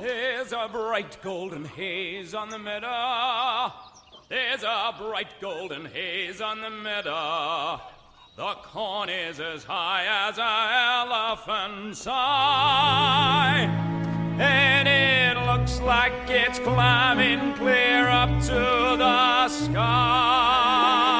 There's a bright golden haze on the meadow. There's a bright golden haze on the meadow. The corn is as high as an elephant's eye. And it looks like it's climbing clear up to the sky.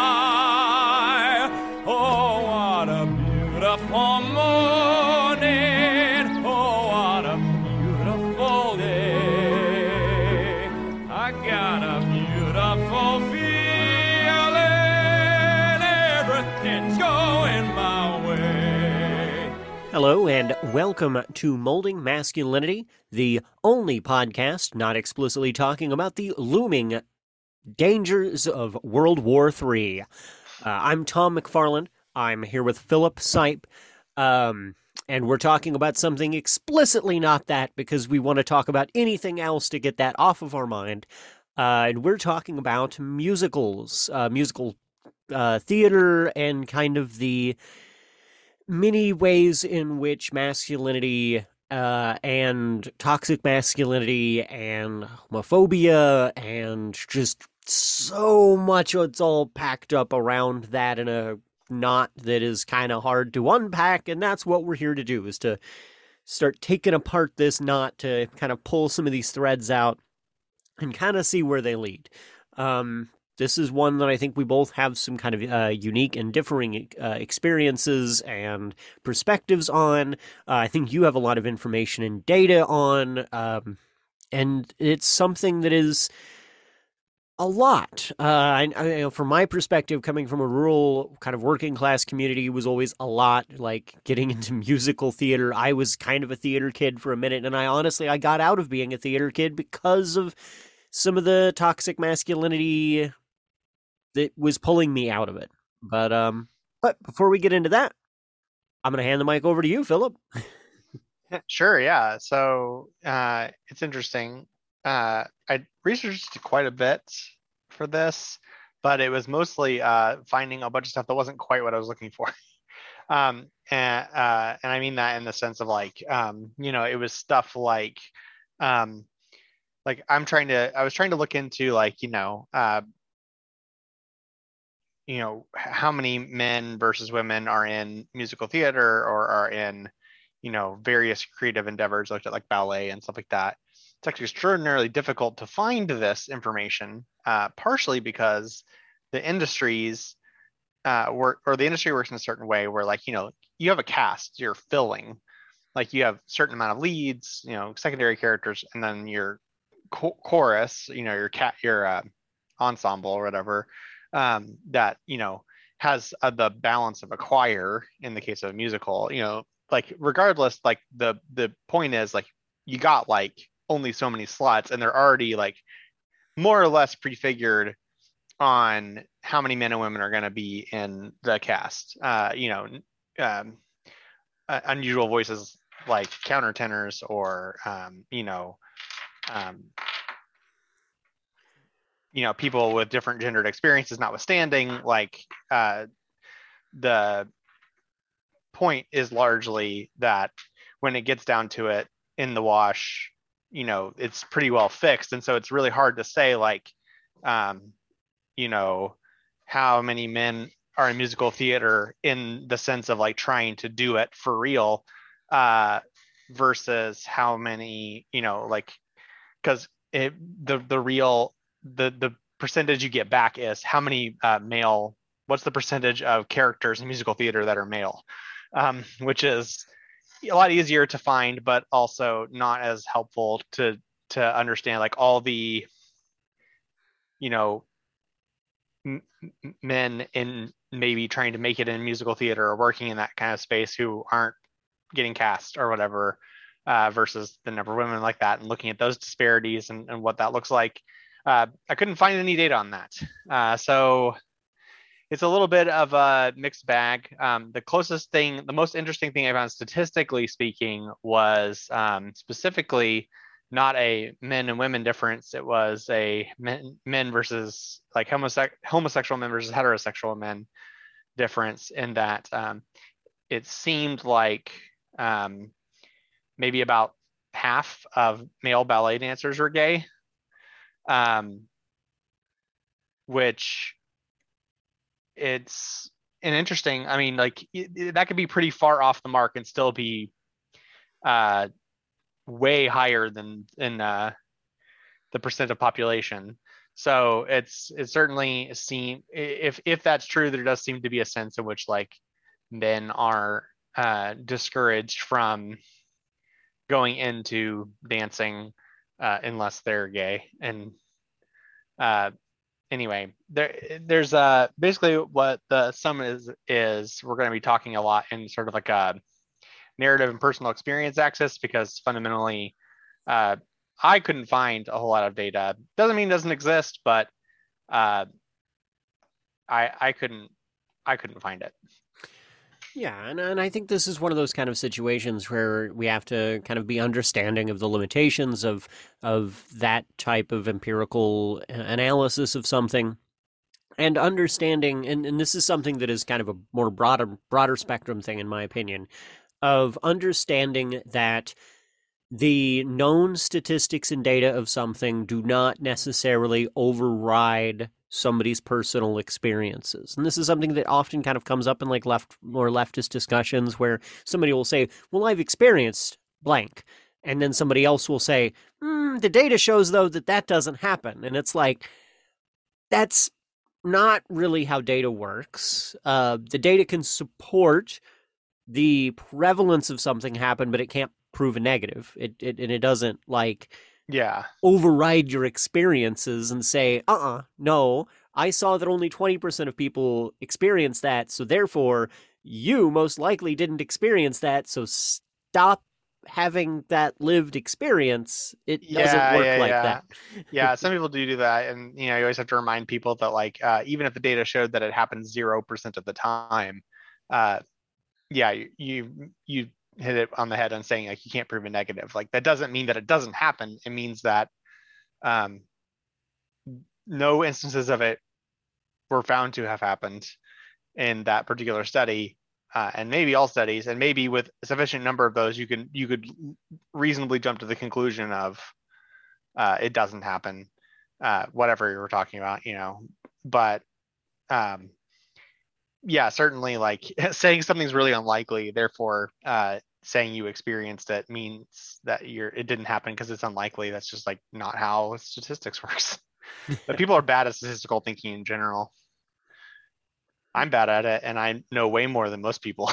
Hello, and welcome to Molding Masculinity, the only podcast not explicitly talking about the looming dangers of World War III. Uh, I'm Tom McFarland. I'm here with Philip Sipe. Um, and we're talking about something explicitly not that because we want to talk about anything else to get that off of our mind. Uh, and we're talking about musicals, uh, musical uh, theater, and kind of the many ways in which masculinity uh, and toxic masculinity and homophobia and just so much it's all packed up around that in a knot that is kind of hard to unpack and that's what we're here to do is to start taking apart this knot to kind of pull some of these threads out and kind of see where they lead. Um, this is one that I think we both have some kind of uh, unique and differing uh, experiences and perspectives on. Uh, I think you have a lot of information and data on, um, and it's something that is a lot. Uh, I, I, you know, from my perspective, coming from a rural kind of working class community, was always a lot. Like getting into musical theater, I was kind of a theater kid for a minute, and I honestly I got out of being a theater kid because of some of the toxic masculinity that was pulling me out of it. But um, but before we get into that, I'm gonna hand the mic over to you, Philip. Sure, yeah. So uh, it's interesting. Uh, I researched quite a bit for this, but it was mostly uh, finding a bunch of stuff that wasn't quite what I was looking for. um, and uh, and I mean that in the sense of like, um, you know, it was stuff like, um, like I'm trying to, I was trying to look into like, you know, uh, you know, how many men versus women are in musical theater or are in you know various creative endeavors looked at like ballet and stuff like that. It's actually extraordinarily difficult to find this information uh, partially because the industries uh, work or the industry works in a certain way where like you know you have a cast you're filling like you have certain amount of leads you know secondary characters and then your cho- chorus you know your cat your uh, ensemble or whatever um, that you know has uh, the balance of a choir in the case of a musical you know like regardless like the the point is like you got like only so many slots and they're already like more or less prefigured on how many men and women are going to be in the cast. Uh you know um uh, unusual voices like countertenors or um you know um you know people with different gendered experiences notwithstanding like uh the point is largely that when it gets down to it in the wash, you know, it's pretty well fixed. And so it's really hard to say, like, um, you know, how many men are in musical theater in the sense of like trying to do it for real uh, versus how many, you know, like, because it the the real the the percentage you get back is how many uh, male what's the percentage of characters in musical theater that are male um, which is a lot easier to find, but also not as helpful to to understand like all the, you know, m- men in maybe trying to make it in musical theater or working in that kind of space who aren't getting cast or whatever, uh, versus the number of women like that, and looking at those disparities and, and what that looks like. Uh, I couldn't find any data on that, uh, so it's a little bit of a mixed bag. Um, the closest thing, the most interesting thing I found statistically speaking was um, specifically not a men and women difference. It was a men, men versus like homose- homosexual men versus heterosexual men difference in that um, it seemed like um, maybe about half of male ballet dancers were gay. Um, which it's an interesting. I mean, like it, it- that could be pretty far off the mark and still be uh, way higher than in uh, the percent of population. So it's it certainly seem if if that's true, there does seem to be a sense in which like men are uh, discouraged from going into dancing uh, unless they're gay. And uh, anyway, there there's uh basically what the sum is is we're going to be talking a lot in sort of like a narrative and personal experience axis because fundamentally uh, I couldn't find a whole lot of data. Doesn't mean it doesn't exist, but uh, I I couldn't I couldn't find it. Yeah, and, and I think this is one of those kind of situations where we have to kind of be understanding of the limitations of of that type of empirical uh, analysis of something and understanding and, and this is something that is kind of a more broader broader spectrum thing in my opinion of understanding that the known statistics and data of something do not necessarily override somebody's personal experiences. And this is something that often kind of comes up in like left or leftist discussions where somebody will say, Well, I've experienced blank. And then somebody else will say, mm, The data shows, though, that that doesn't happen. And it's like, that's not really how data works. Uh, the data can support the prevalence of something happen, but it can't prove a negative. It, it and it doesn't like Yeah, override your experiences and say, uh uh no, I saw that only 20% of people experienced that, so therefore you most likely didn't experience that, so stop having that lived experience. It doesn't work yeah, like yeah. that. yeah. Some people do do that, and you know, you always have to remind people that like uh, even if the data showed that it happens zero percent of the time, uh, yeah, you, you you hit it on the head on saying like you can't prove a negative. Like that doesn't mean that it doesn't happen. It means that um, no instances of it were found to have happened in that particular study. Uh, and maybe all studies, and maybe with a sufficient number of those, you can you could reasonably jump to the conclusion of uh, it doesn't happen, uh, whatever you were talking about, you know. But um, yeah, certainly, like saying something's really unlikely, therefore uh, saying you experienced it means that you're it didn't happen because it's unlikely. That's just like not how statistics works. but people are bad at statistical thinking in general. I'm bad at it, and I know way more than most people.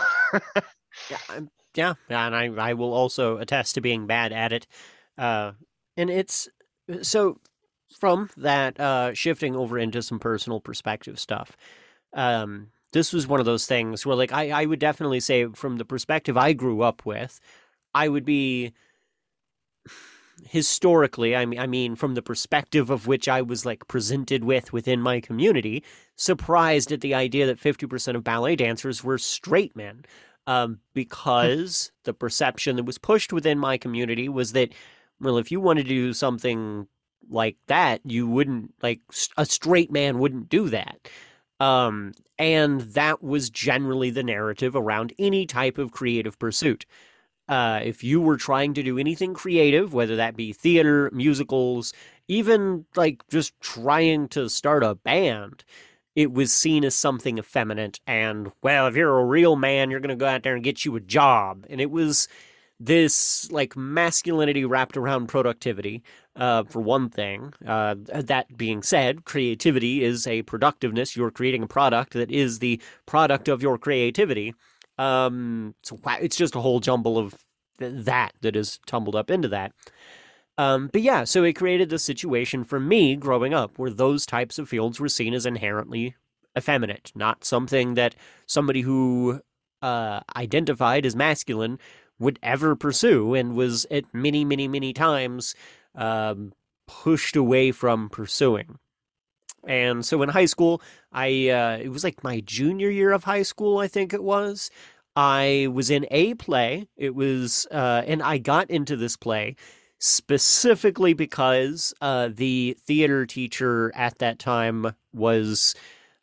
Yeah, I'm, yeah, yeah, and I I will also attest to being bad at it. Uh, and it's so from that uh, shifting over into some personal perspective stuff. Um, this was one of those things where, like, I I would definitely say from the perspective I grew up with, I would be historically i mean i mean from the perspective of which i was like presented with within my community surprised at the idea that 50% of ballet dancers were straight men um, because the perception that was pushed within my community was that well if you wanted to do something like that you wouldn't like a straight man wouldn't do that um, and that was generally the narrative around any type of creative pursuit uh, if you were trying to do anything creative, whether that be theater, musicals, even like just trying to start a band, it was seen as something effeminate. And, well, if you're a real man, you're going to go out there and get you a job. And it was this like masculinity wrapped around productivity, uh, for one thing. Uh, that being said, creativity is a productiveness. You're creating a product that is the product of your creativity. Um, so it's just a whole jumble of th- that that is tumbled up into that. Um, but yeah, so it created this situation for me growing up where those types of fields were seen as inherently effeminate, not something that somebody who uh, identified as masculine would ever pursue and was at many, many, many times um, pushed away from pursuing. And so in high school, I uh, it was like my junior year of high school, I think it was. I was in a play. It was, uh, and I got into this play specifically because uh, the theater teacher at that time was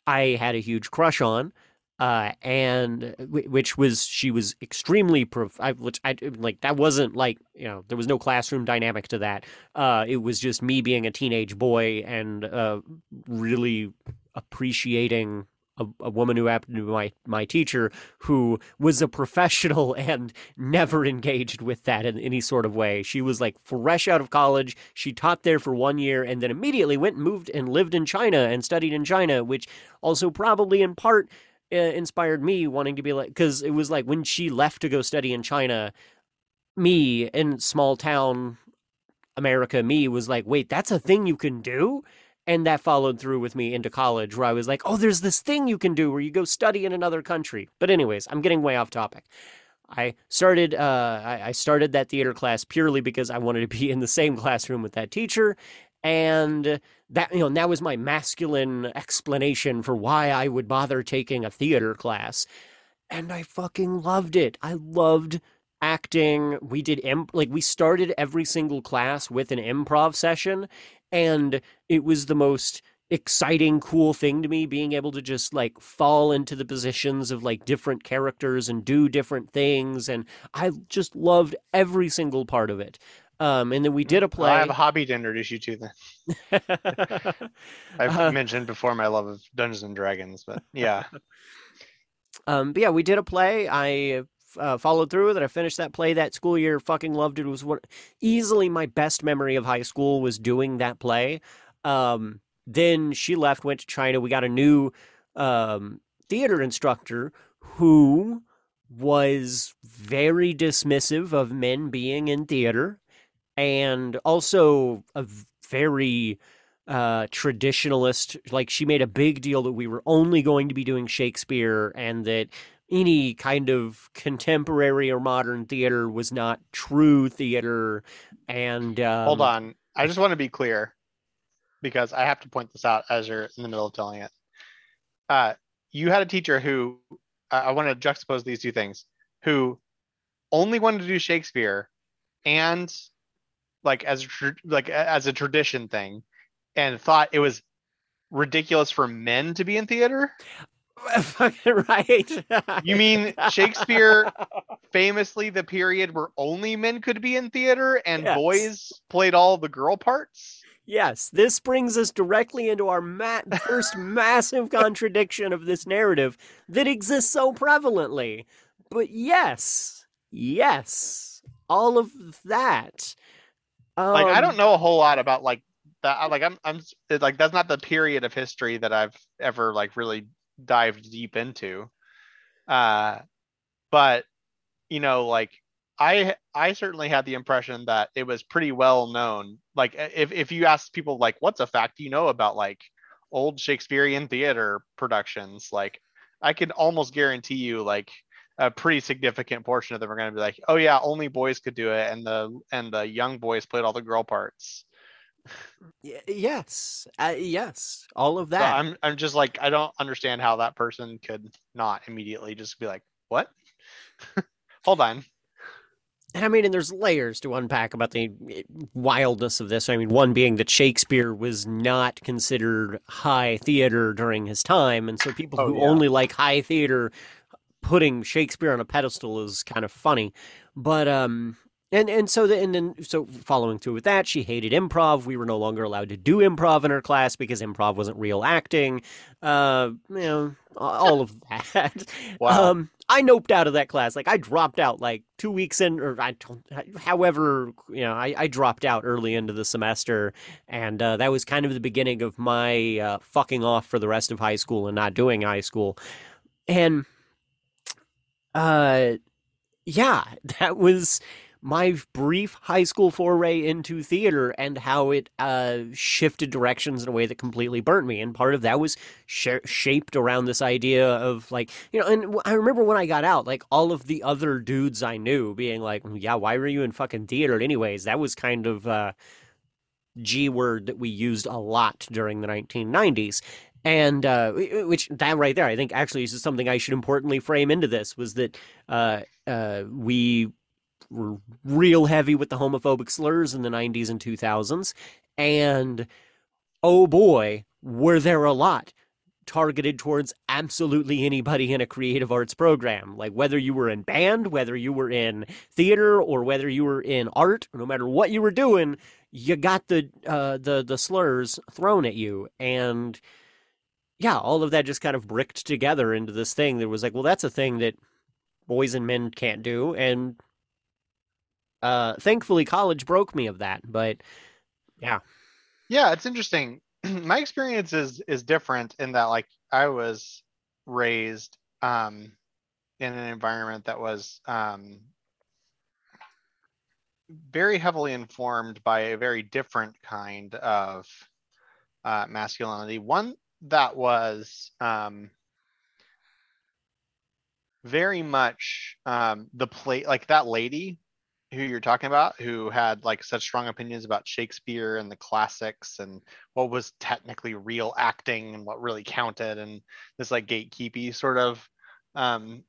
I had a huge crush on. Uh, and which was she was extremely prof- I, which I like that wasn't like you know there was no classroom dynamic to that. Uh, it was just me being a teenage boy and uh, really appreciating a, a, woman who happened to be my, my teacher who was a professional and never engaged with that in any sort of way. She was like fresh out of college. She taught there for one year and then immediately went and moved and lived in China and studied in China, which also probably in part uh, inspired me wanting to be like, because it was like when she left to go study in China, me in small town America, me was like, wait, that's a thing you can do? and that followed through with me into college where I was like, oh, there's this thing you can do where you go study in another country. But anyways, I'm getting way off topic. I started uh, I, I started that theater class purely because I wanted to be in the same classroom with that teacher, and that you know that was my masculine explanation for why I would bother taking a theater class, and I fucking loved it. I loved acting. We did imp- like we started every single class with an improv session, and it was the most exciting cool thing to me being able to just like fall into the positions of like different characters and do different things and i just loved every single part of it um, and then we did a play. Well, I have a hobby to introduce you to. Then I've uh, mentioned before my love of Dungeons and Dragons, but yeah. Um, but yeah, we did a play. I uh, followed through with it. I finished that play that school year. Fucking loved it. It was one easily my best memory of high school was doing that play. Um, then she left, went to China. We got a new um, theater instructor who was very dismissive of men being in theater and also a very uh, traditionalist. Like she made a big deal that we were only going to be doing Shakespeare and that any kind of contemporary or modern theater was not true theater. And um, hold on, I just want to be clear because I have to point this out as you're in the middle of telling it. Uh, you had a teacher who uh, I want to juxtapose these two things, who only wanted to do Shakespeare and like as a, like as a tradition thing, and thought it was ridiculous for men to be in theater. right. you mean Shakespeare famously the period where only men could be in theater and yes. boys played all the girl parts? Yes, this brings us directly into our ma- first massive contradiction of this narrative that exists so prevalently. But yes, yes, all of that. Um, like I don't um, know a whole lot about like that. Like I'm, I'm like that's not the period of history that I've ever like really dived deep into. Uh, but you know, like I I certainly had the impression that it was pretty well known. Like if if you ask people like what's a fact you know about like old Shakespearean theater productions, like I can almost guarantee you like a pretty significant portion of them are going to be like, oh yeah, only boys could do it, and the and the young boys played all the girl parts yes, uh, yes, all of that. So I'm I'm just like I don't understand how that person could not immediately just be like, "What? Hold on." And I mean, and there's layers to unpack about the eh, wildness of this. I mean, one being that Shakespeare was not considered high theater during his time, and so people oh, who yeah. only like high theater putting Shakespeare on a pedestal is kind of funny. But um, and and so the, and then so following through with that, she hated improv. We were no longer allowed to do improv in her class because improv wasn't real acting. Uh, you know, all of that. Wow. Um, I noped out of that class. Like I dropped out like two weeks in, or I don't. However, you know, I, I dropped out early into the semester, and uh, that was kind of the beginning of my uh, fucking off for the rest of high school and not doing high school. And, uh, yeah, that was my brief high school foray into theater and how it uh, shifted directions in a way that completely burnt me. And part of that was sh- shaped around this idea of like, you know, and I remember when I got out, like all of the other dudes I knew being like, yeah, why were you in fucking theater anyways? That was kind of uh, G word that we used a lot during the 1990s and uh, which that right there, I think actually is something I should importantly frame into this was that uh, uh, we were real heavy with the homophobic slurs in the 90s and 2000s. And oh boy, were there a lot targeted towards absolutely anybody in a creative arts program. Like whether you were in band, whether you were in theater, or whether you were in art, no matter what you were doing, you got the uh, the the slurs thrown at you, and yeah, all of that just kind of bricked together into this thing that was like, well, that's a thing that boys and men can't do, and uh, thankfully, college broke me of that. But yeah, yeah, it's interesting. My experience is is different in that like I was raised um, in an environment that was um, very heavily informed by a very different kind of uh, masculinity. One that was um, very much um, the play, like that lady who you're talking about, who had like such strong opinions about Shakespeare and the classics and what was technically real acting and what really counted, and this like gatekeepy sort of um,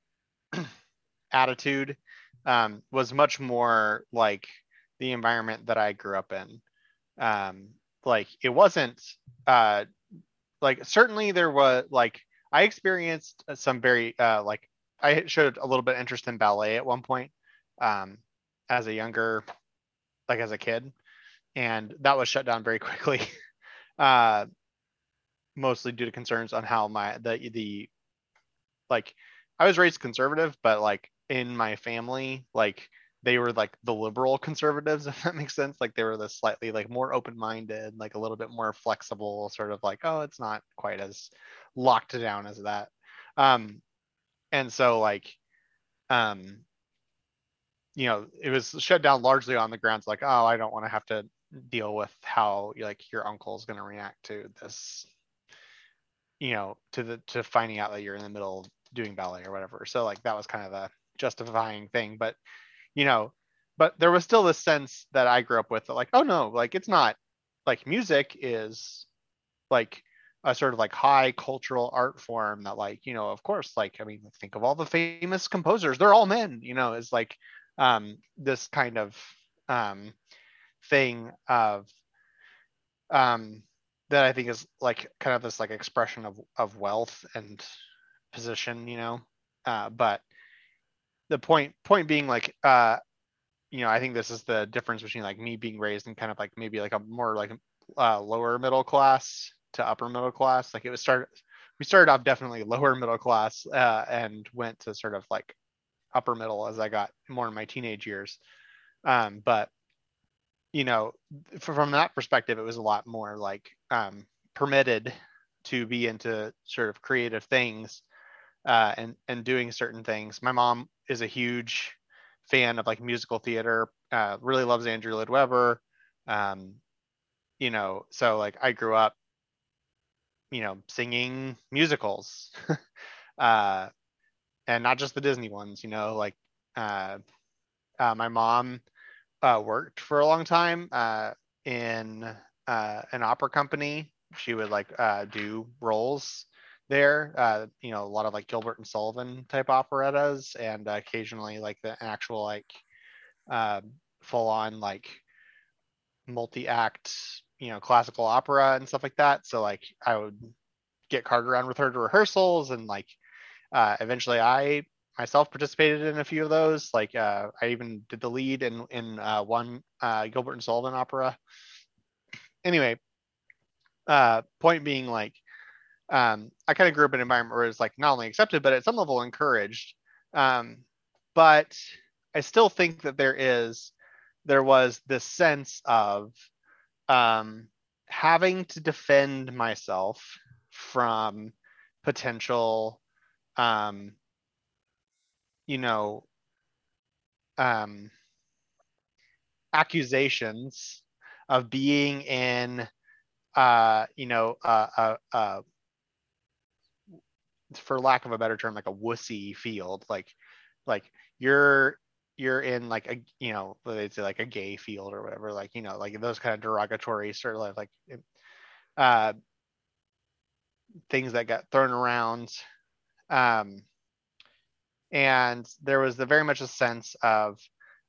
attitude um, was much more like the environment that I grew up in. Um, like it wasn't uh, like certainly there was like I experienced some very uh, like I showed a little bit of interest in ballet at one point um, as a younger like as a kid and that was shut down very quickly uh, mostly due to concerns on how my the the like I was raised conservative but like in my family like they were like the liberal conservatives if that makes sense. Like they were the slightly like more open-minded like a little bit more flexible sort of like oh it's not quite as locked down as that. Um and so like um you know it was shut down largely on the grounds like oh i don't want to have to deal with how like your uncle is going to react to this you know to the to finding out that you're in the middle of doing ballet or whatever. So like that was kind of a justifying thing but you know, but there was still this sense that I grew up with that like, oh no, like it's not like music is like a sort of like high cultural art form that like, you know, of course, like, I mean, think of all the famous composers, they're all men, you know, is like um, this kind of um, thing of um, that I think is like kind of this like expression of, of wealth and position, you know, uh, but the point point being like uh you know i think this is the difference between like me being raised in kind of like maybe like a more like uh, lower middle class to upper middle class like it was started we started off definitely lower middle class uh, and went to sort of like upper middle as i got more in my teenage years um, but you know from that perspective it was a lot more like um, permitted to be into sort of creative things uh, and and doing certain things. My mom is a huge fan of like musical theater. Uh, really loves Andrew Lloyd Webber. Um, you know, so like I grew up, you know, singing musicals, uh, and not just the Disney ones. You know, like uh, uh, my mom uh, worked for a long time uh, in uh, an opera company. She would like uh, do roles there. Uh, you know, a lot of like Gilbert and Sullivan type operettas, and uh, occasionally like the actual like uh, full on like multi act, you know, classical opera and stuff like that. So like I would get carted around with her to rehearsals, and like uh, eventually I myself participated in a few of those. Like uh, I even did the lead in in uh, one Gilbert and Sullivan opera. Anyway, point being like um, I kind of grew up in an environment where it's like not only accepted, but at some level encouraged. Um, but I still think that there is, there was this sense of um, having to defend myself from potential, um, you know, um, accusations of being in, uh, you know, uh, uh, uh for lack of a better term, like a wussy field. Like, like you're you're in like a you know they'd say like a gay field or whatever. Like you know like those kind of derogatory sort of like uh, things that got thrown around. Um, and there was the very much a sense of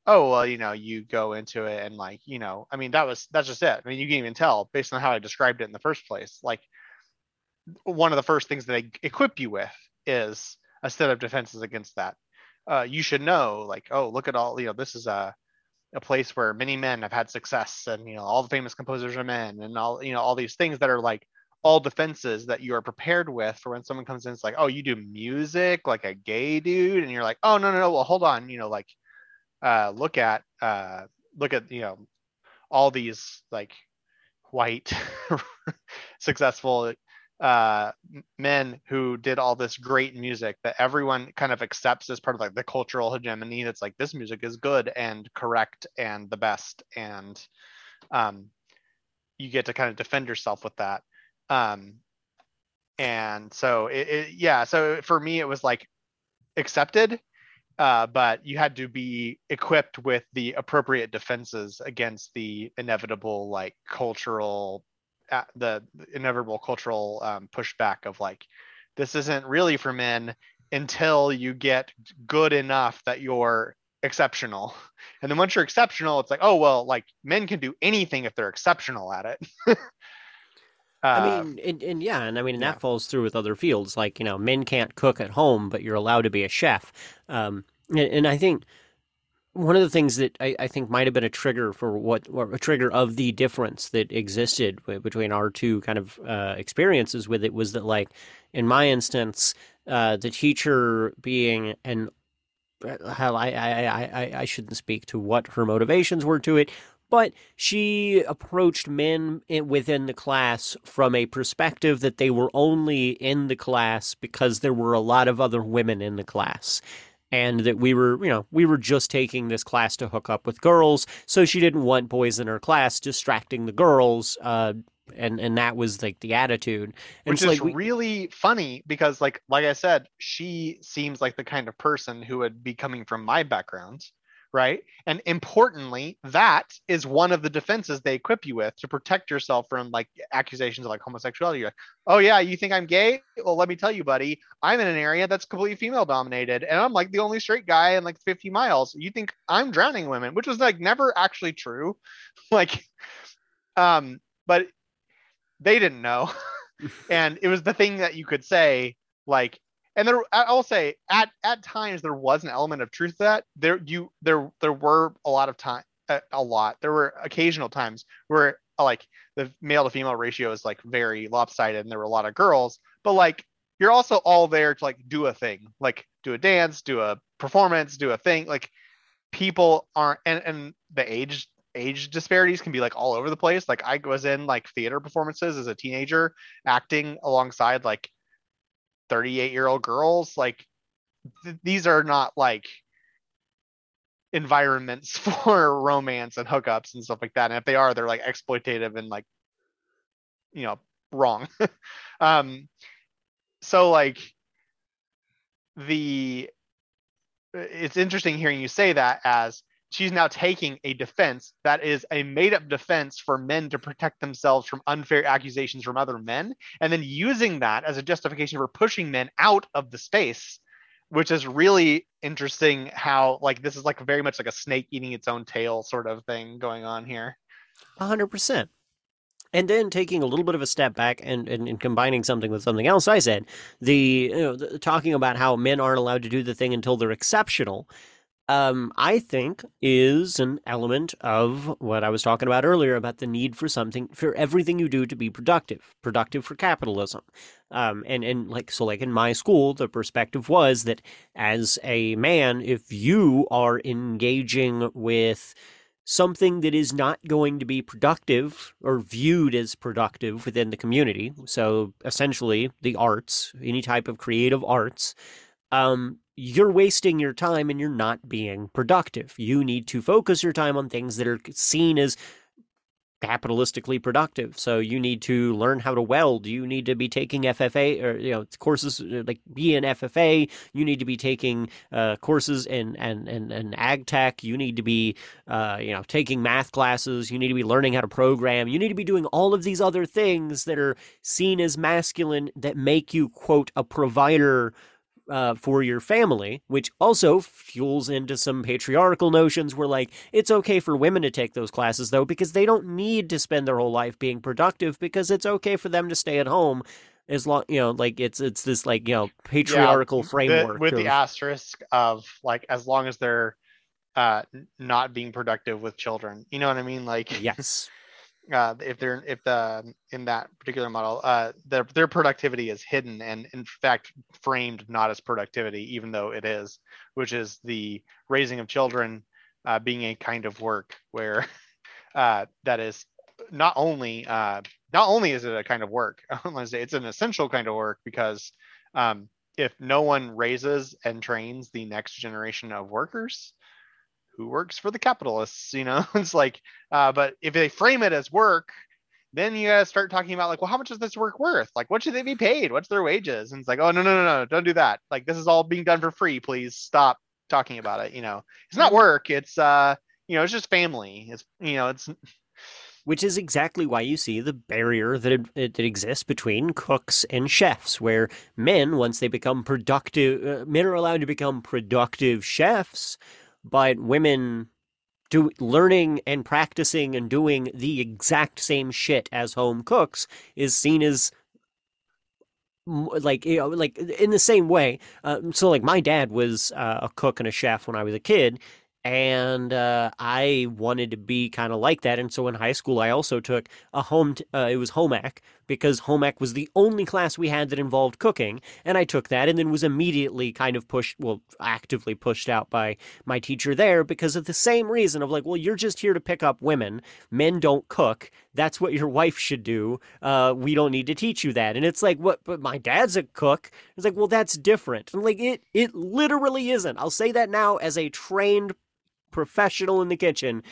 oh well you know you go into it and like you know i mean that was that's just it i mean you can even tell based on how i described it in the first place like one of the first things that they equip you with is a set of defenses against that. Uh, you should know, like, oh, look at all, you know, this is a a place where many men have had success, and you know, all the famous composers are men, and all you know, all these things that are like all defenses that you are prepared with for when someone comes in. It's like, oh, you do music like a gay dude, and you're like, oh no no no, well hold on, you know, like, uh, look at uh, look at you know, all these like white successful uh, men who did all this great music that everyone kind of accepts as part of like the cultural hegemony that's like this music is good and correct and the best. And um, you get to kind of defend yourself with that. Um, and so it, it, yeah so for me it was like accepted uh, but you had to be equipped with the appropriate defenses against the inevitable like cultural the inevitable cultural um, pushback of like this isn't really for men until you get good enough that you're exceptional and then once you're exceptional it's like oh well like men can do anything if they're exceptional at it uh, I mean, and, and, yeah, and I mean, and yeah. that falls through with other fields. Like, you know, men can't cook at home, but you're allowed to be a chef. Um, and, and I think one of the things that I, I think might have been a trigger for what, a trigger of the difference that existed between our two kind of uh, experiences with it was that, like, in my instance, uh, the teacher being an hell, I, I, I, I shouldn't speak to what her motivations were to it, but she approached men within the class from a perspective that they were only in the class because there were a lot of other women in the class and that we were, you know, we were just taking this class to hook up with girls. So she didn't want boys in her class distracting the girls. Uh, and and that was like the attitude, and which is like we... really funny because, like, like I said, she seems like the kind of person who would be coming from my background, right? And importantly, that is one of the defenses they equip you with to protect yourself from like accusations of like homosexuality. You're like, oh yeah, you think I'm gay? Well, let me tell you, buddy, I'm in an area that's completely female dominated, and I'm like the only straight guy in like 50 miles. You think I'm drowning women, which was like never actually true. like, um, but they didn't know. and it was the thing that you could say, like, and there I will say at at times there was an element of truth to that. There you there there were a lot of time a, a lot. There were occasional times where like the male to female ratio is like very lopsided and there were a lot of girls, but like you're also all there to like do a thing, like do a dance, do a performance, do a thing. Like people aren't and, and the age age disparities can be like all over the place. Like I was in like theater performances as a teenager acting alongside like 38 year old girls like th- these are not like environments for romance and hookups and stuff like that. And if they are they're like exploitative and like you know wrong. Um so like the it's interesting hearing you say that as she's now taking a defense that is a made up defense for men to protect themselves from unfair accusations from other men, and then using that as a justification for pushing men out of the space, which is really interesting. How, like, this is like very much like a snake eating its own tail sort of thing going on here. 100%. And then taking a little bit of a step back and, and, and combining something with something else I said, the, you know, the, talking about how men aren't allowed to do the thing until they're exceptional um, I think is an element of what I was talking about earlier about the need for something for everything you do to be productive, productive for capitalism. Um, and and like so, like in my school, the perspective was that as a man, if you are engaging with something that is not going to be productive or viewed as productive within the community, so essentially the arts, any type of creative arts, um, you're wasting your time and you're not being productive. You need to focus your time on things that are seen as capitalistically productive. So you need to learn how to weld. You need to be taking FFA or you know courses uh, like be an FFA. You need to be taking uh, courses in and and and ag tech. You need to be uh, you know taking math classes. You need to be learning how to program. You need to be doing all of these other things that are seen as masculine that make you quote a provider uh, for your family, which also fuels into some patriarchal notions where, like, it's okay for women to take those classes, though, because they don't need to spend their whole life being productive, because it's okay for them to stay at home as long you know like it's it's this like you know patriarchal the- framework with the of- asterisk of like as long as they're uh not being productive with children. You know what i mean? Like yes uh if they're if the in that particular model uh their their productivity is hidden and in fact framed not as productivity even though it is which is the raising of children uh being a kind of work where uh that is not only uh not only is it a kind of work it's an essential kind of work because um if no one raises and trains the next generation of workers who works for the capitalists you know it's like uh, but if they frame it as work, then you gotta start talking about like, well, how much is this work worth? Like, what should they be paid? What's their wages? And it's like, oh no, no, no, no, don't do that. Like, this is all being done for free. Please stop talking about it. You know, it's not work. It's uh, you know, it's just family. It's you know, it's which is exactly why you see the barrier that that exists between cooks and chefs where men once they become productive uh, men are allowed to become productive chefs but women do learning and practicing and doing the exact same shit as home cooks is seen as like you know like in the same way uh, so like my dad was uh, a cook and a chef when i was a kid and uh, I wanted to be kind of like that. And so in high school, I also took a home. T- uh, it was home ec because home ec was the only class we had that involved cooking, and I took that, and then was immediately kind of pushed, well, actively pushed out by my teacher there because of the same reason of like, well, you're just here to pick up women. Men don't cook. That's what your wife should do. Uh, we don't need to teach you that. And it's like, what? But my dad's a cook. It's like, well, that's different. And like it, it literally isn't. I'll say that now as a trained professional in the kitchen.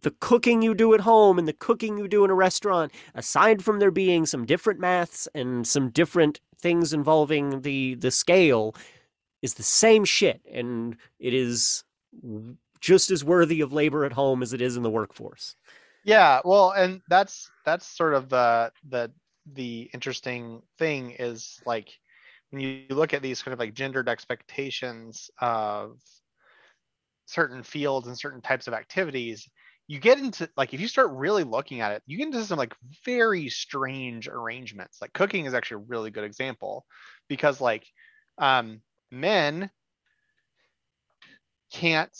The cooking you do at home and the cooking you do in a restaurant, aside from there being some different maths and some different things involving the the scale, is the same shit, and it is just as worthy of labor at home as it is in the workforce. yeah. Well, and that's that's sort of the the the interesting thing is like when you look at these kind of like gendered expectations of certain fields and certain types of activities you get into like if you start really looking at it you get into some like very strange arrangements. Like cooking is actually a really good example because like um men can't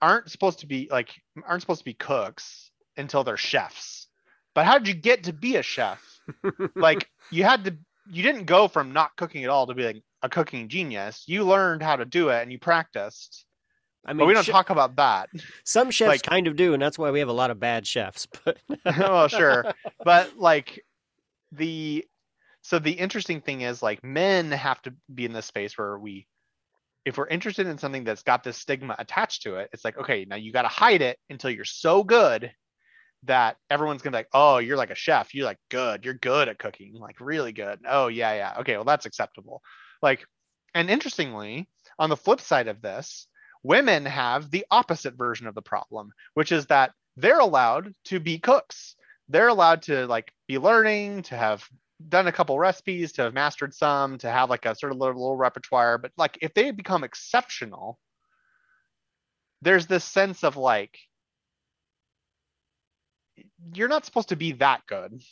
aren't supposed to be like aren't supposed to be cooks until they're chefs. But how did you get to be a chef? Like you had to you didn't go from not cooking at all to be like a cooking genius. You learned how to do it and you practiced I but mean, we don't che- talk about that. some chefs like- kind of do, and that's why we have a lot of bad chefs. But well sure. But like the so the interesting thing is like men have to be in this space where we if we're interested in something that's got this stigma attached to it it's like okay now you got to hide it until you're so good that everyone's gonna be like oh you're like a chef. You're like good. You're good at cooking. Like really good. Oh yeah yeah. Okay well that's acceptable. Like and interestingly on the flip side of this women have the opposite version of the problem which is that they're allowed to be cooks. They're allowed to like be learning to have done a couple recipes to have mastered some to have like a sort of little, little repertoire. But like if they become exceptional there's this sense of like you're not supposed to be that good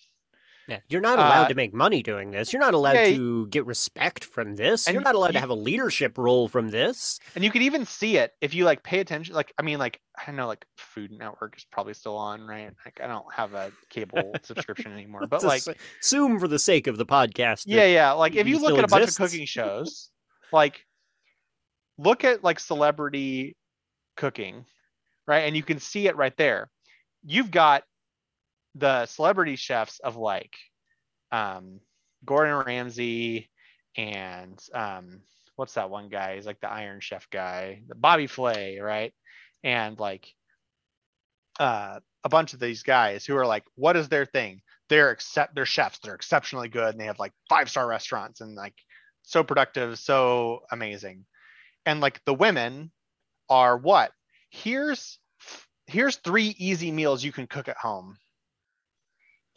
yeah, you're not allowed Uh, to make money doing this. You're not allowed yeah, to get respect from this. and You're not allowed to have a leadership role from this. and you can even see it if you like pay attention like i mean like i know like food network is probably still on right like i don't have a cable subscription anymore but Let's like assume for the sake of the podcast. yeah yeah like if you look still at a bunch of cooking shows like look at like celebrity cooking right and you can see it right there you've got the celebrity chefs of like um gordon ramsay and um what's that one guy? He's like the iron chef guy the bobby flay right? And like uh a bunch of these guys who are like what is their thing? They're except they're chefs. They're exceptionally good and they have like five star restaurants and like so productive so amazing. And like the women are what? Here's here's three easy meals you can cook at home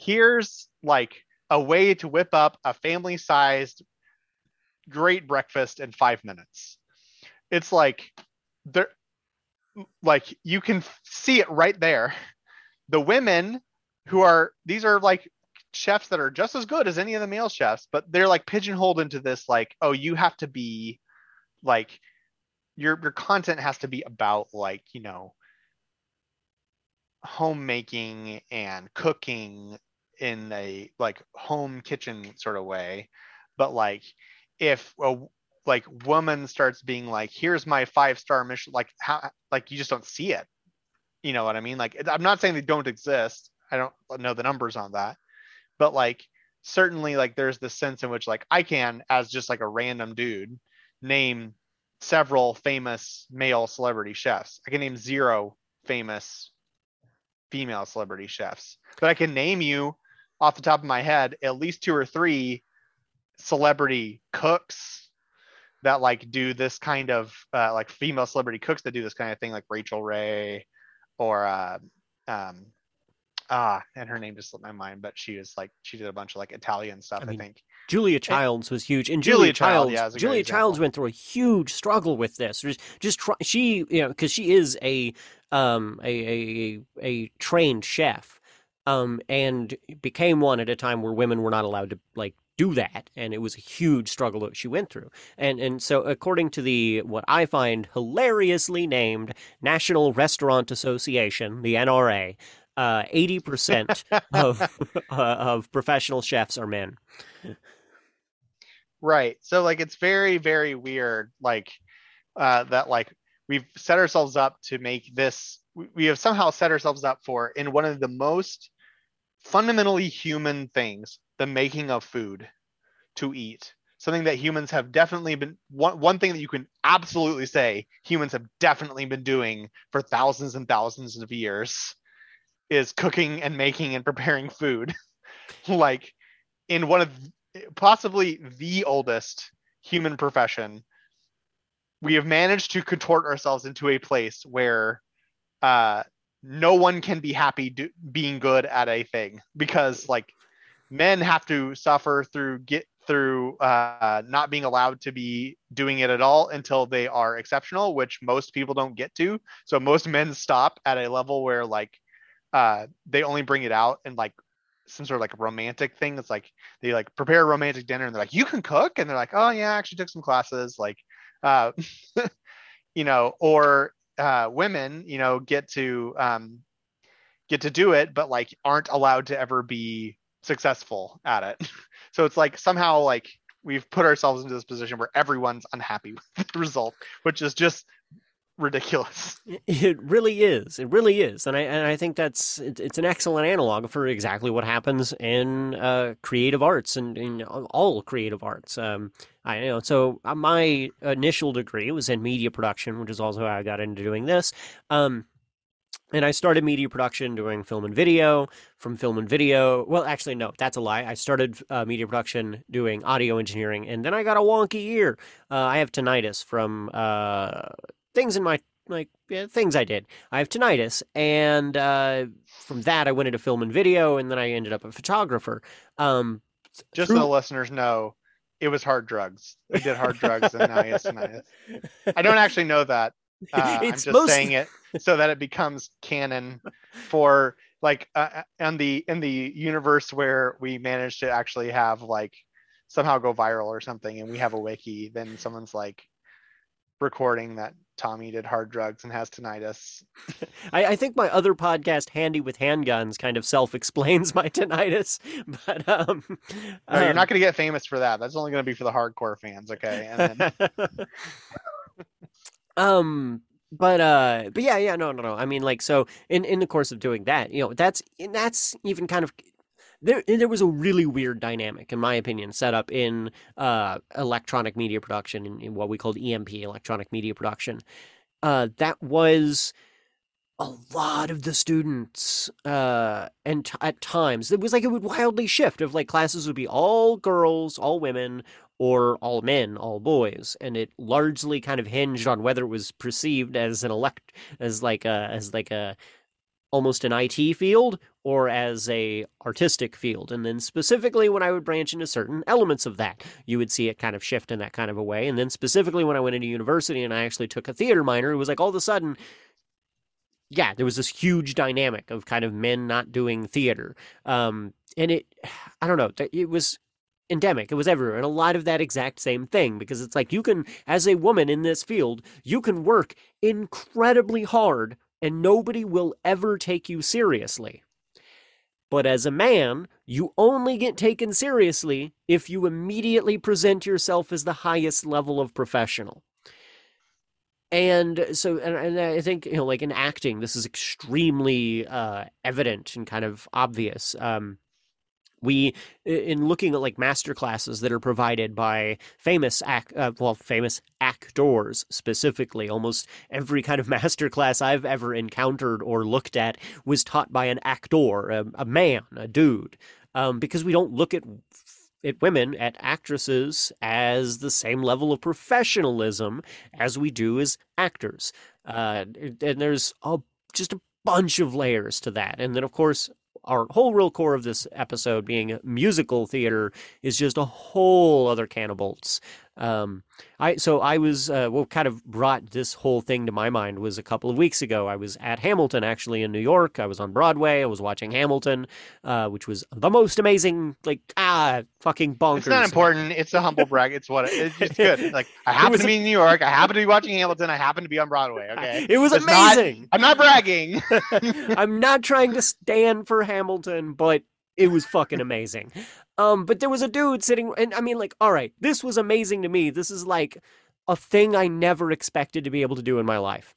here's like a way to whip up a family sized great breakfast in five minutes. It's like there like you can see it right there. The women who are these are like chefs that are just as good as any of the male chefs, but they're like pigeonholed into this like, oh, you have to be like your your content has to be about like, you know, homemaking and cooking in a like home kitchen sort of way. But like if a like woman starts being like, here's my five star Michelin, like how like you just don't see it. You know what I mean? Like I'm not saying they don't exist. I don't know the numbers on that but like certainly like there's this sense in which like I can as just like a random dude name several famous male celebrity chefs. I can name zero famous female celebrity chefs, but I can name you off the top of my head at least two or three celebrity cooks that like do this kind of uh, like female celebrity cooks that do this kind of thing like Rachael Ray or uh, um, ah, and her name just slipped my mind, but she was like she did a bunch of like Italian stuff. I, I think Julia Childs was huge, and Julia, Julia Child, Childs, yeah, is a great Julia example. Childs went through a huge struggle with this. Just, just try, she, you know, because she is a um a, a a trained chef, um, and became one at a time where women were not allowed to like do that, and it was a huge struggle that she went through. And and so according to the what I find hilariously named National Restaurant Association, the NRA. Uh, eighty percent of uh, of professional chefs are men. right. So like it's very very weird like uh, that like we've set ourselves up to make this. We have somehow set ourselves up for in one of the most fundamentally human things, the making of food to eat. Something that humans have definitely been one one thing that you can absolutely say humans have definitely been doing for thousands and thousands of years is cooking and making and preparing food. like in one of possibly the oldest human profession, we have managed to contort ourselves into a place where uh, no one can be happy do- being good at a thing because like men have to suffer through get through uh, not being allowed to be doing it at all until they are exceptional, which most people don't get to. So most men stop at a level where like uh, they only bring it out in like some sort of like romantic thing. It's like they like prepare a romantic dinner and they're like, you can cook, and they're like, oh yeah, I actually took some classes. Like, uh, you know, or uh, women, you know, get to um, get to do it, but like aren't allowed to ever be successful at it. so it's like somehow like we've put ourselves into this position where everyone's unhappy with the result, which is just ridiculous. It really is. It really is, and I and I think that's it, it's an excellent analog for exactly what happens in uh, creative arts and in all creative arts. Um, I you know so uh, my initial degree was in media production, which is also how I got into doing this. Um, and I started media production doing film and video. From film and video, well, actually, no, that's a lie. I started uh, media production doing audio engineering, and then I got a wonky ear. Uh, I have tinnitus from uh, things in my like yeah, things I did. I have tinnitus, and uh, from that I went into film and video, and then I ended up a photographer. Um, Just through- so the listeners know, it was hard drugs. He did hard drugs, and now he has tinnitus. I don't actually know that. Uh, I'm just most- saying it so that it becomes canon for like uh, in the in the universe where we managed to actually have like somehow go viral or something, and we have a wiki. Then someone's like recording that Tommy did hard drugs and has tinnitus. I, I think my other podcast, Handy with Handguns, kind of self-explains my tinnitus, but um, No, you're um, not going to get famous for that. That's only going to be for the hardcore fans, okay? And then um but uh but yeah yeah no no no i mean like so in in the course of doing that you know that's and that's even kind of there there was a really weird dynamic in my opinion set up in uh electronic media production in, in what we called emp electronic media production. Uh that was a lot of the students uh and t- at times it was like it would wildly shift of like classes would be all girls all women or all men all boys and it largely kind of hinged on whether it was perceived as an elect as like a as like a almost an IT field or as a artistic field and then specifically when I would branch into certain elements of that you would see it kind of shift in that kind of a way and then specifically when I went into university and I actually took a theater minor it was like all of a sudden yeah, there was this huge dynamic of kind of men not doing theater. Um, and it, I don't know, it was endemic. It was everywhere. And a lot of that exact same thing because it's like you can, as a woman in this field, you can work incredibly hard and nobody will ever take you seriously. But as a man, you only get taken seriously if you immediately present yourself as the highest level of professional. And so, and, and I think, you know, like in acting, this is extremely uh, evident and kind of obvious. Um, we in looking at like master classes that are provided by famous act uh, well famous actors specifically almost every kind of master class i've ever encountered or looked at was taught by an actor a, a man a dude um, because we don't look at at women at actresses as the same level of professionalism as we do as actors. Uh, and there's a, just a bunch of layers to that. And then of course our whole real core of this episode being musical theater is just a whole other can of bolts. Um, I so I was uh, what kind of brought this whole thing to my mind was a couple of weeks ago. I was at Hamilton actually in New York. I was on Broadway. I was watching Hamilton, uh, which was the most amazing like ah fucking bonkers. It's not important. It's a humble brag. It's what it's just good. Like I happen to be in New York. I happen to be watching Hamilton. I happen to be on Broadway. Okay, it was it's amazing. Not, I'm not bragging. I'm not trying to stand for Hamilton, but it was fucking amazing. Um, but there was a dude sitting, and I mean, like, all right, this was amazing to me. This is like a thing I never expected to be able to do in my life.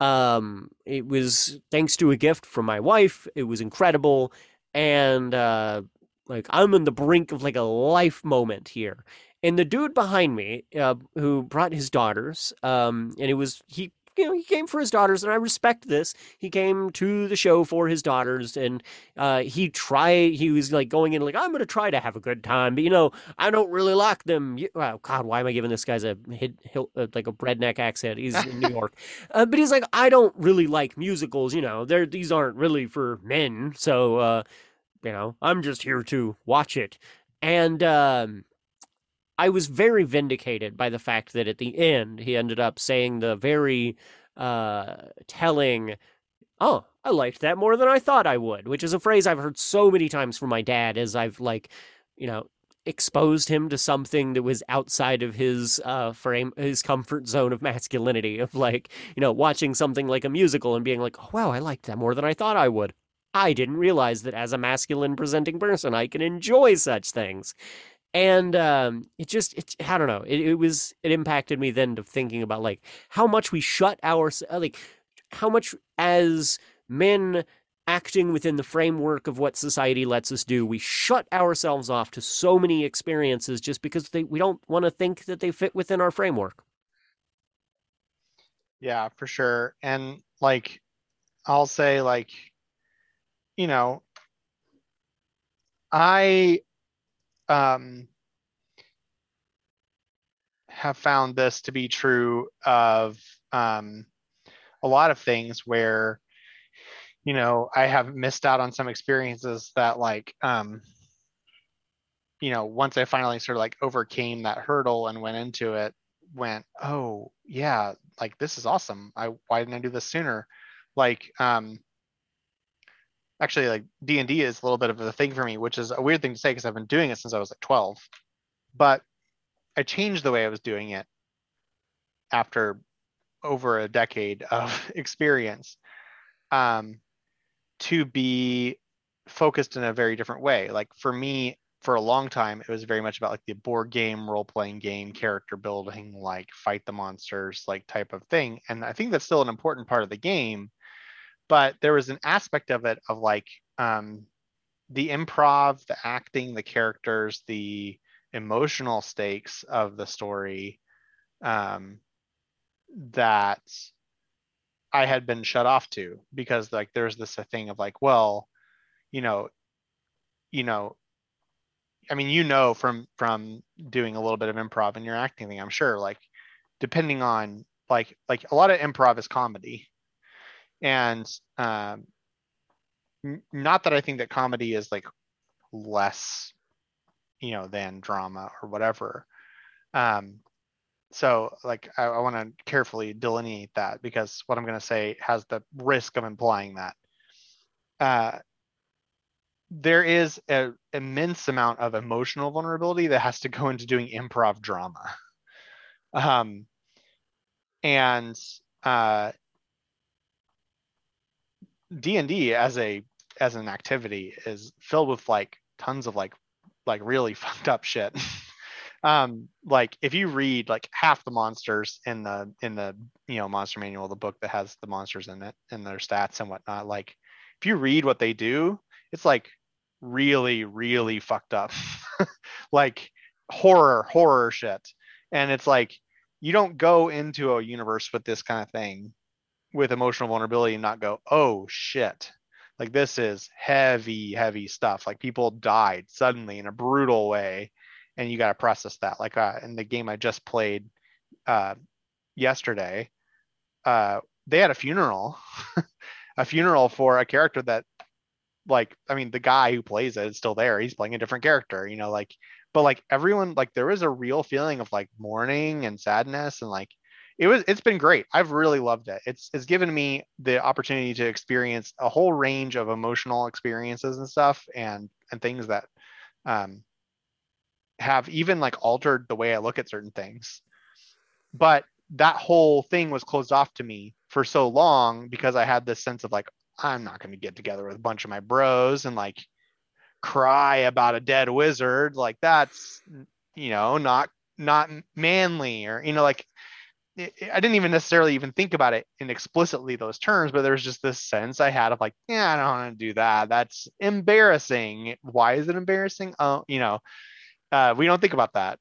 Um, it was thanks to a gift from my wife. It was incredible, and uh, like I'm on the brink of like a life moment here. And the dude behind me, uh, who brought his daughters, um, and it was he you know, he came for his daughters, and I respect this. He came to the show for his daughters, and uh, he tried. He was like going in like, I'm going to try to have a good time, but you know, I don't really like them. Oh God, why am I giving this guy's a hit, uh, like a redneck accent? He's in New York, uh, but he's like, I don't really like musicals. You know, they're these aren't really for men, so uh, you know, I'm just here to watch it. And um, I was very vindicated by the fact that at the end he ended up saying the very uh, telling, "Oh, I liked that more than I thought I would," which is a phrase I've heard so many times from my dad as I've like, you know, exposed him to something that was outside of his uh, frame, his comfort zone of masculinity, of like, you know, watching something like a musical and being like, "Oh wow, I liked that more than I thought I would." I didn't realize that as a masculine presenting person, I can enjoy such things and um, it just it, i don't know it, it was it impacted me then to thinking about like how much we shut our uh, like how much as men acting within the framework of what society lets us do we shut ourselves off to so many experiences just because they we don't want to think that they fit within our framework. Yeah for sure. And like i'll say like you know i um, have found this to be true of um, a lot of things where you know i have missed out on some experiences that like um you know once i finally sort of like overcame that hurdle and went into it went oh yeah like this is awesome. I why didn't i do this sooner? Like um actually like d&d is a little bit of a thing for me which is a weird thing to say because i've been doing it since i was like 12 but i changed the way i was doing it after over a decade of experience um, to be focused in a very different way. Like for me for a long time it was very much about like the board game role playing game character building like fight the monsters like type of thing. And i think that's still an important part of the game but there was an aspect of it of like um, the improv, the acting, the characters, the emotional stakes of the story um, that I had been shut off to because like there's this thing of like, well, you know, you know, I mean, you know from from doing a little bit of improv and your acting thing, I'm sure, like depending on like like a lot of improv is comedy and um, not that I think that comedy is like less, you know, than drama or whatever. Um, so like I, I want to carefully delineate that because what I'm going to say has the risk of implying that. Uh, there is an immense amount of emotional vulnerability that has to go into doing improv drama. Um, and uh, D&D as a as an activity is filled with like tons of like like really fucked up shit. um like if you read like half the monsters in the in the you know monster manual the book that has the monsters in it and their stats and whatnot like if you read what they do it's like really really fucked up like horror horror shit and it's like you don't go into a universe with this kind of thing with emotional vulnerability and not go oh shit like this is heavy heavy stuff like people died suddenly in a brutal way and you got to process that. Like uh, in the game I just played uh, yesterday, uh, they had a funeral, a funeral for a character that, like, I mean, the guy who plays it is still there. He's playing a different character, you know, like, but like everyone, like, there was a real feeling of like mourning and sadness, and like, it was, it's been great. I've really loved it. It's, it's given me the opportunity to experience a whole range of emotional experiences and stuff, and and things that, um, have even like altered the way I look at certain things. But that whole thing was closed off to me for so long because I had this sense of like, I'm not going to get together with a bunch of my bros and like cry about a dead wizard. Like that's, you know, not, not manly or, you know, like I didn't even necessarily even think about it in explicitly those terms, but there's just this sense I had of like, yeah, I don't want to do that. That's embarrassing. Why is it embarrassing? Oh, you know, uh, we don't think about that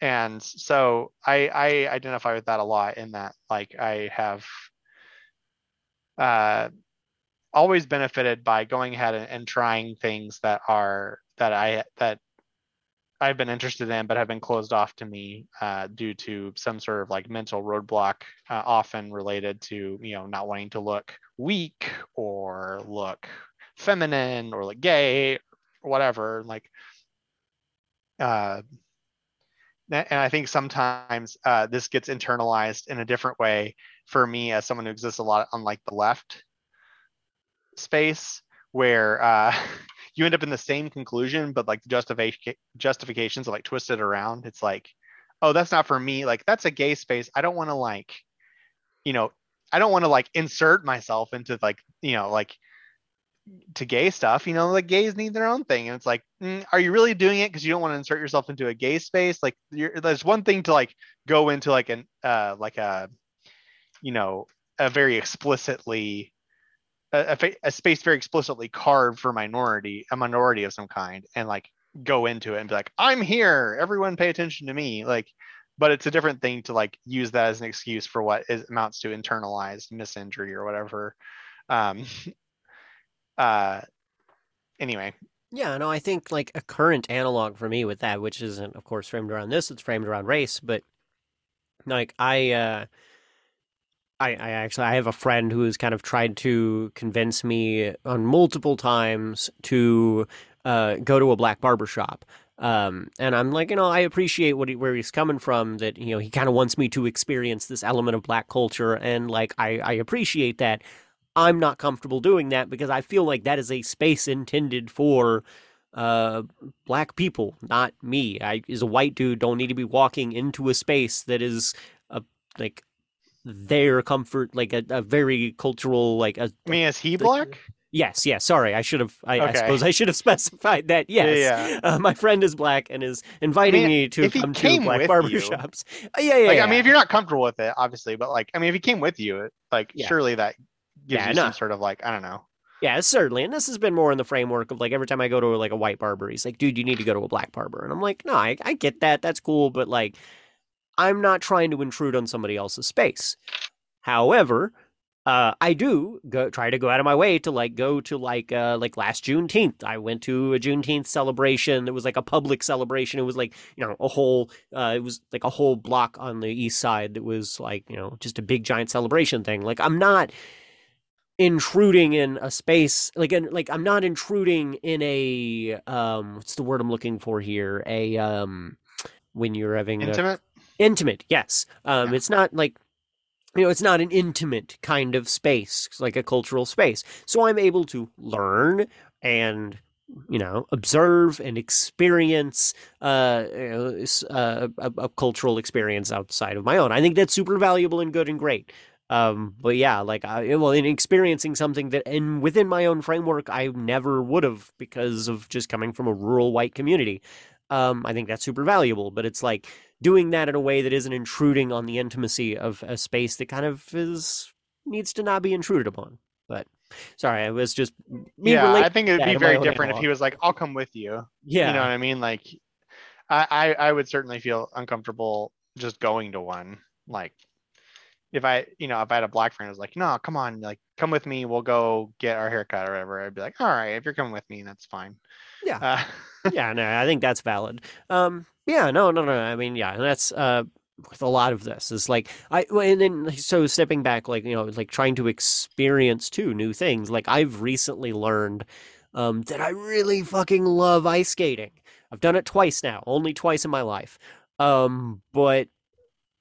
and so i i identify with that a lot in that like i have uh always benefited by going ahead and, and trying things that are that i that i've been interested in but have been closed off to me uh, due to some sort of like mental roadblock uh, often related to you know not wanting to look weak or look feminine or look gay or whatever like uh, and I think sometimes uh, this gets internalized in a different way for me as someone who exists a lot on like the left space where uh, you end up in the same conclusion, but like the justification justifications are like twisted around. It's like, oh, that's not for me. Like that's a gay space. I don't want to like, you know, I don't want to like insert myself into like, you know, like to gay stuff you know like gays need their own thing and it's like mm, are you really doing it because you don't want to insert yourself into a gay space like there's one thing to like go into like an uh like a you know a very explicitly a, a, a space very explicitly carved for minority a minority of some kind and like go into it and be like i'm here. Everyone pay attention to me. Like but it's a different thing to like use that as an excuse for what is, amounts to internalized misinjury or whatever. Um, uh anyway. Yeah no i think like a current analog for me with that which isn't of course framed around this it's framed around race but like i uh I, I actually I have a friend who has kind of tried to convince me on multiple times to uh, go to a black barber shop. Um, and I'm like, you know, I appreciate what he, where he's coming from. That you know, he kind of wants me to experience this element of black culture, and like, I, I appreciate that. I'm not comfortable doing that because I feel like that is a space intended for uh, black people, not me. I, as a white dude, don't need to be walking into a space that is a like their comfort, like a, a very cultural, like a. I mean, is he black? Yes, yes. Sorry, I should have. I, okay. I suppose I should have specified that. Yes, yeah, yeah. Uh, my friend is black and is inviting I mean, me to come to black barbershops. Uh, yeah, yeah, like, yeah. I mean, if you're not comfortable with it, obviously, but like, I mean, if he came with you, like, surely that gives yeah, you no. some sort of like I don't know. Yeah, certainly. And this has been more in the framework of like every time I go to like a white barber, he's like, dude, you need to go to a black barber. And I'm like, no, I, I get that. That's cool. But like, I'm not trying to intrude on somebody else's space. However, uh, I do go try to go out of my way to like go to like uh like last Juneteenth. I went to a Juneteenth celebration. It was like a public celebration. It was like you know a whole uh it was like a whole block on the east side that was like you know just a big giant celebration thing. Like I'm not intruding in a space like in, like I'm not intruding in a um what's the word I'm looking for here a um when you're having intimate a, intimate yes um yeah. it's not like you know it's not an intimate kind of space like a cultural space so I'm able to learn and you know observe and experience uh, uh, a, a, cultural experience outside of my own. I think that's super valuable and good and great. Um, but yeah, like I well, in experiencing something that, and within my own framework, I never would have because of just coming from a rural white community. Um, I think that's super valuable. But it's like doing that in a way that isn't intruding on the intimacy of a space that kind of is needs to not be intruded upon. But sorry, I was just yeah. I think it'd be very different analog. if he was like, "I'll come with you." Yeah, you know what I mean. Like, I, I I would certainly feel uncomfortable just going to one. Like, if I, you know, if I had a black friend who was like, no, come on, like, come with me, we'll go get our haircut or whatever. I'd be like, all right, if you're coming with me, that's fine. Yeah. Uh, yeah, no, I think that's valid. Um, yeah, no, no, no. I mean, yeah, that's uh with a lot of this is like I and then so stepping back, like you know, like trying to experience too new things. Like I've recently learned um that I really fucking love ice skating. I've done it twice now, only twice in my life. Um, but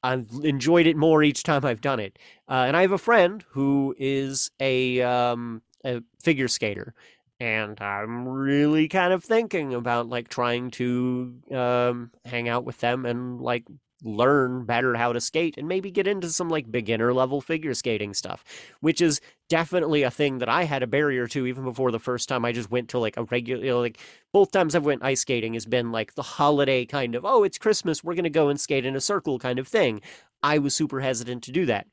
I've enjoyed it more each time I've done it. Uh, and I have a friend who is a, um, a figure skater, and I'm really kind of thinking about like trying to um, hang out with them and like learn better how to skate and maybe get into some like beginner level figure skating stuff, which is definitely a thing that I had a barrier to even before the first time I just went to like a regular you know, like both times I've went ice skating has been like the holiday kind of oh it's Christmas we're gonna go and skate in a circle kind of thing. I was super hesitant to do that.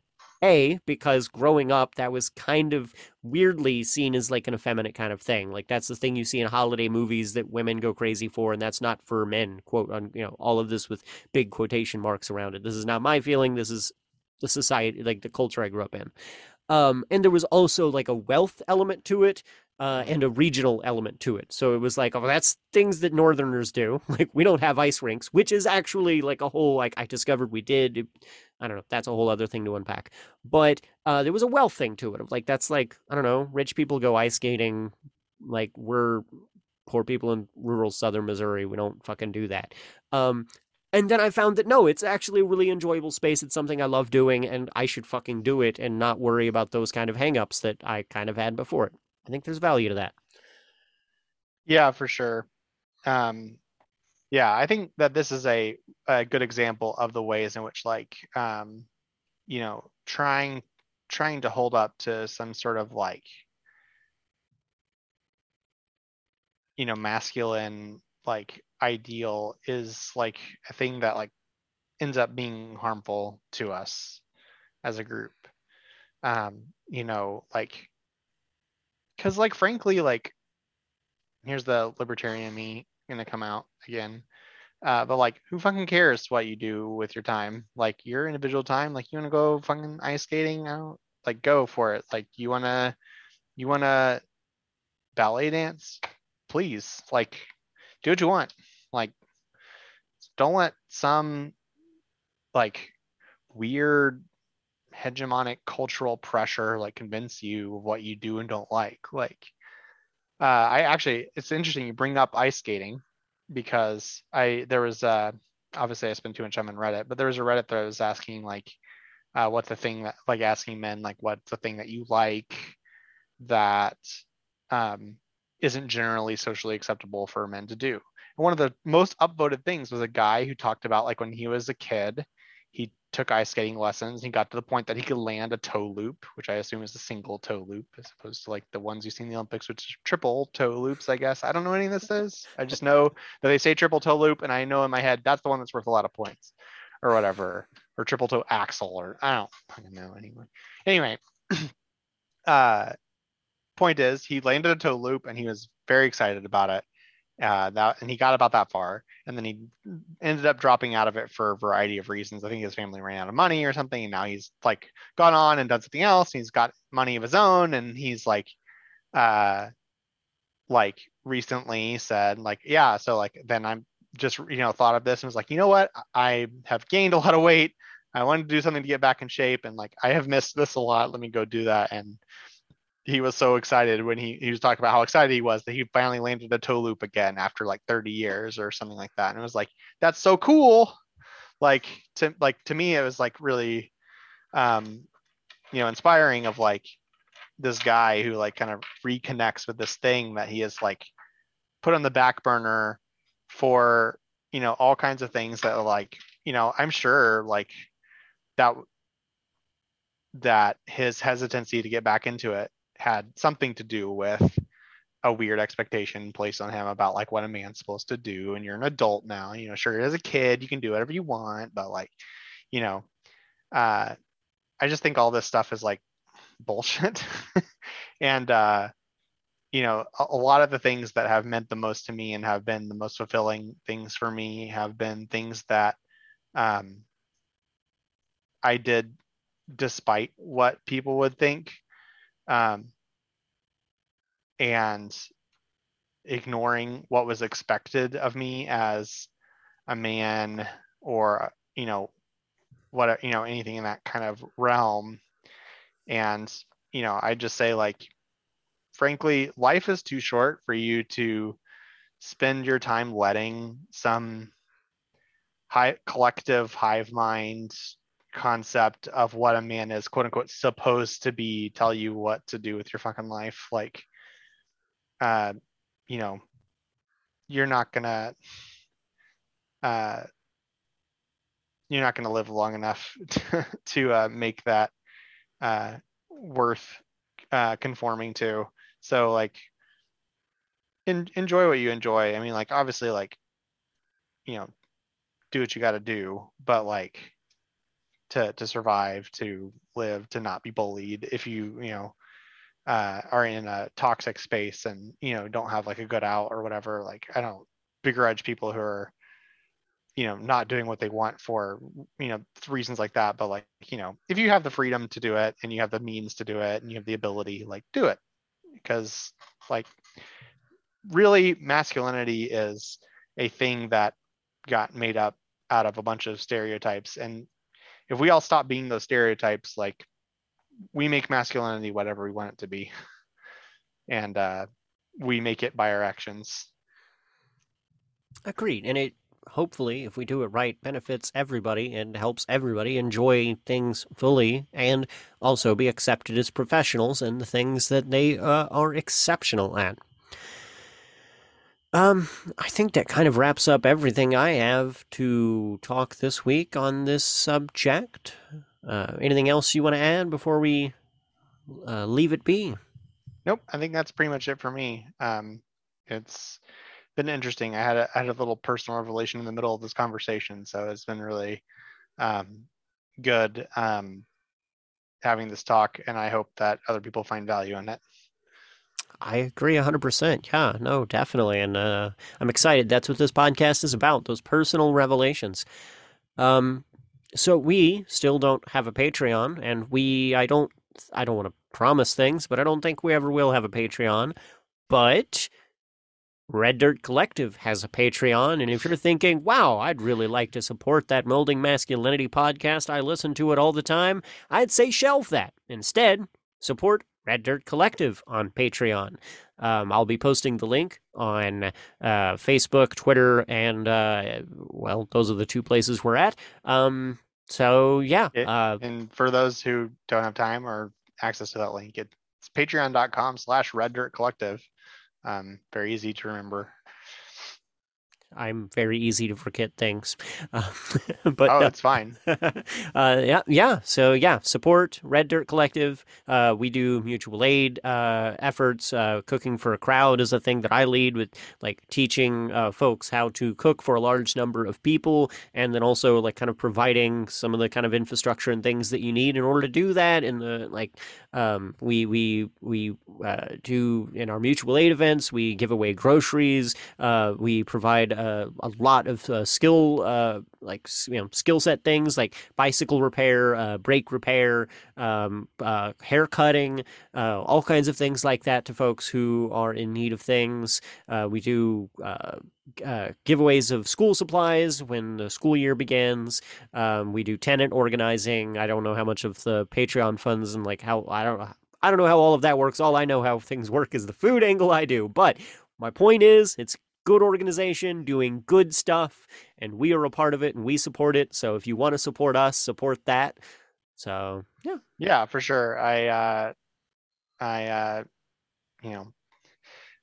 Because growing up, that was kind of weirdly seen as like an effeminate kind of thing. Like that's the thing you see in holiday movies that women go crazy for, and that's not for men. Quote on you know all of this with big quotation marks around it. This is not my feeling. This is the society, like the culture I grew up in. Um, and there was also like a wealth element to it uh, and a regional element to it. So it was like, oh, that's things that Northerners do. Like we don't have ice rinks, which is actually like a whole like I discovered we did. I don't know. That's a whole other thing to unpack. But uh, there was a wealth thing to it. Of like that's like I don't know. Rich people go ice skating. Like we're poor people in rural southern Missouri. We don't fucking do that. Um, and then I found that no, it's actually a really enjoyable space. It's something I love doing, and I should fucking do it and not worry about those kind of hangups that I kind of had before it. I think there's value to that. Yeah, for sure. Um, yeah, I think that this is a, a good example of the ways in which, like, um, you know, trying trying to hold up to some sort of like, you know, masculine like ideal is like a thing that like ends up being harmful to us as a group. Um, you know, like because like frankly like here's the libertarian me gonna come out again. Uh, but like who fucking cares what you do with your time? Like your individual time like you want to go fucking ice skating out? Like go for it. Like you want to you want to ballet dance? Please. Like do what you want. Like don't let some like weird hegemonic cultural pressure like convince you of what you do and don't like like uh, i actually it's interesting you bring up ice skating because i there was uh obviously i spent too much time on reddit but there was a reddit that was asking like uh, what's the thing that like asking men like what's the thing that you like that um, isn't generally socially acceptable for men to do. And one of the most upvoted things was a guy who talked about like when he was a kid took ice skating lessons. He got to the point that he could land a toe loop, which I assume is a single toe loop, as opposed to like the ones you see in the Olympics, which is triple toe loops, I guess. I don't know any of this is. I just know that they say triple toe loop, and I know in my head that's the one that's worth a lot of points or whatever, or triple toe axel, or I don't fucking know anyway. Anyway, uh, point is he landed a toe loop and he was very excited about it uh, that and he got about that far and then he ended up dropping out of it for a variety of reasons. I think his family ran out of money or something and now he's like gone on and done something else he's got money of his own and he's like uh like recently said like yeah so like then i'm just you know thought of this and was like you know what? I have gained a lot of weight. I wanted to do something to get back in shape and like i have missed this a lot. Let me go do that. And he was so excited when he, he was talking about how excited he was that he finally landed a toe loop again after like 30 years or something like that. And it was like, that's so cool. Like to like to me, it was like really um, you know, inspiring of like this guy who like kind of reconnects with this thing that he has like put on the back burner for you know all kinds of things that like you know i'm sure like that that his hesitancy to get back into it had something to do with a weird expectation placed on him about like what a man's supposed to do and you're an adult now you know sure as a kid you can do whatever you want but like you know uh i just think all this stuff is like bullshit. And uh you know a, a, lot of the things that have meant the most to me and have been the most fulfilling things for me have been things that um i did despite what people would think um and ignoring what was expected of me as a man or you know what you know anything in that kind of realm. And you know i just say like frankly life is too short for you to spend your time letting some high collective hive mind concept of what a man is quote unquote supposed to be tell you what to do with your fucking life like uh, you know, you're not gonna uh, you're not gonna live long enough to, to uh, make that uh, worth uh, conforming to. So like, in, enjoy what you enjoy. I mean, like obviously, like, you know, do what you got to do, but like to to survive, to live, to not be bullied. If you you know uh, are in a toxic space and you know don't have like a good out or whatever like i don't begrudge people who are you know not doing what they want for you know reasons like that but like you know if you have the freedom to do it and you have the means to do it and you have the ability like do it because like really masculinity is a thing that got made up out of a bunch of stereotypes and if we all stop being those stereotypes like we make masculinity whatever we want it to be. And uh, we make it by our actions. Agreed. And it hopefully if we do it right benefits everybody and helps everybody enjoy things fully and also be accepted as professionals in the things that they uh, are exceptional at um, I think that kind of wraps up everything I have to talk this week on this subject. Uh, anything else you want to add before we uh, leave it be? Nope, I think that's pretty much it for me. Um, it's been interesting. I had a, I had a little personal revelation in the middle of this conversation, so it's been really um, good um, having this talk, and I hope that other people find value in it. I agree 100%. Yeah, no, definitely. And uh, I'm excited. That's what this podcast is about those personal revelations. Um, so we still don't have a Patreon, and we I don't I don't want to promise things, but I don't think we ever will have a Patreon. But Red Dirt Collective has a Patreon, and if you're thinking, wow, I'd really like to support that Molding Masculinity podcast, I listen to it all the time, I'd say shelf that. Instead, support Red Dirt Collective on Patreon. Um, I'll be posting the link on uh, Facebook, Twitter, and uh, well, those are the two places we're at. Um, so yeah, it, uh, and for those who don't have time or access to that link, it's patreon.com/slash Red Dirt Collective. Um, very easy to remember. I'm very easy to forget things. Uh, but oh, it's fine. uh, yeah, yeah. So yeah, support Red Dirt Collective. Uh, we do mutual aid uh, efforts. Uh, cooking for a crowd is a thing that I lead with, like teaching uh, folks how to cook for a large number of people, and then also like kind of providing some of the kind of infrastructure and things that you need in order to do that. And the like, um, we we we do in our mutual aid events. We give away groceries. we provide uh, a lot of uh, skill, uh, like you know, skill set things like bicycle repair, uh, brake repair, um, uh, hair cutting, uh, all kinds of things like that to folks who are in need of things. we do. giveaways of school supplies when the school year begins. Um, we do tenant organizing. I don't know how much of the Patreon funds and like how I don't I don't know how all of that works. All I know how things work is the food angle I do. But my point is, it's good organization doing good stuff, and we are a part of it and we support it. So if you want to support us, support that. So yeah, yeah, for sure. I uh, I uh, you know,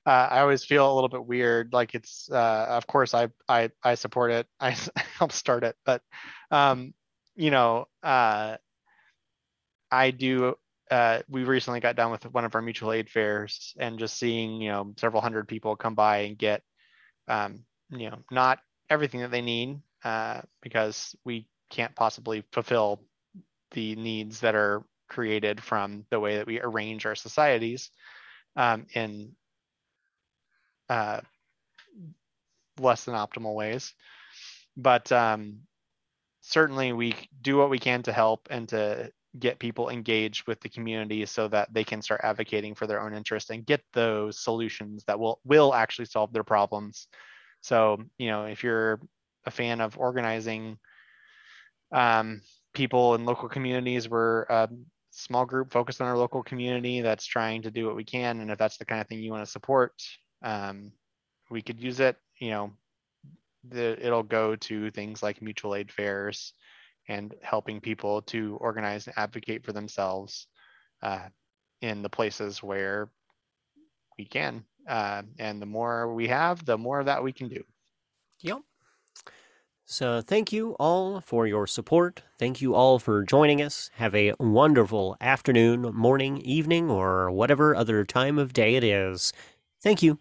uh, I always feel a little bit weird. Like it's, uh, of course, I I I support it. I help start it, but um, you know, uh, I do. Uh, we recently got done with one of our mutual aid fairs, and just seeing you know several hundred people come by and get, um, you know, not everything that they need, uh, because we can't possibly fulfill the needs that are created from the way that we arrange our societies um, in uh, less than optimal ways. But um, certainly, we do what we can to help and to get people engaged with the community so that they can start advocating for their own interest and get those solutions that will will actually solve their problems. So, you know, if you're a fan of organizing um, people in local communities, we're a small group focused on our local community that's trying to do what we can. And if that's the kind of thing you want to support, um, we could use it. You know, the, it'll go to things like mutual aid fairs and helping people to organize and advocate for themselves uh, in the places where we can. Uh, and the more we have, the more of that we can do. Yep. So, thank you all for your support. Thank you all for joining us. Have a wonderful afternoon, morning, evening, or whatever other time of day it is. Thank you.